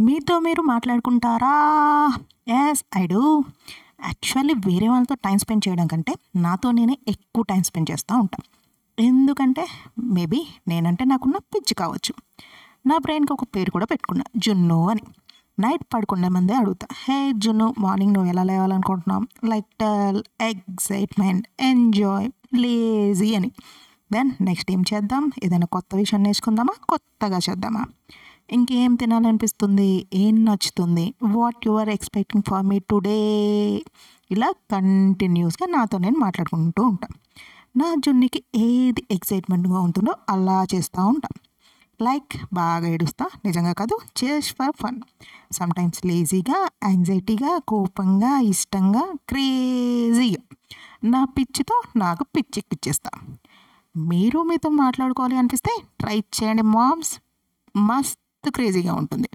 మీతో మీరు మాట్లాడుకుంటారా? ఎస్ ఐ డూ యాక్చువల్లీ వేరే వాళ్ళతో టైం స్పెండ్ చేయడం కంటే నాతో నేనే ఎక్కువ టైం స్పెండ్ చేస్తూ ఉంటాను ఎందుకంటే మేబీ నేనంటే నాకున్న పిచ్చి కావచ్చు. నా బ్రెయిన్కి ఒక పేరు కూడా పెట్టుకున్నా జున్ను అని. నైట్ పడుకునే ముందే అడుగుతా. హే జున్ను మార్నింగ్ నువ్వు ఎలా లేవాలనుకుంటున్నావు? Like tell excitement enjoy lazy అని. దెన్ నెక్స్ట్ ఏం చేద్దాం? ఏదైనా కొత్త విషయం నేర్చుకుందామా? కొత్తగా చేద్దామా? ఇంకేం తినాలనిపిస్తుంది? ఏం నచ్చుతుంది? What you are expecting for me today ఇలా కంటిన్యూస్గా నాతో నేను మాట్లాడుకుంటూ ఉంటాను నా జున్నికి ఏది ఎక్సైట్మెంట్గా ఉంటుందో అలా చేస్తూ ఉంటాను లైక్ బాగా ఏడుస్తా నిజంగా కాదు చేస్ ఫర్ ఫన్ సమ్టైమ్స్ లేజీగా యాంగ్జైటీగా కోపంగా ఇష్టంగా క్రేజీగా నా పిచ్చితో నాకు పిచ్చెక్కిచ్చేస్తా మీరు మీతో మాట్లాడుకోవాలి అనిపిస్తే ట్రై చేయండి మామ్స్ మస్త్ క్రేజీగా ఉంటుంది.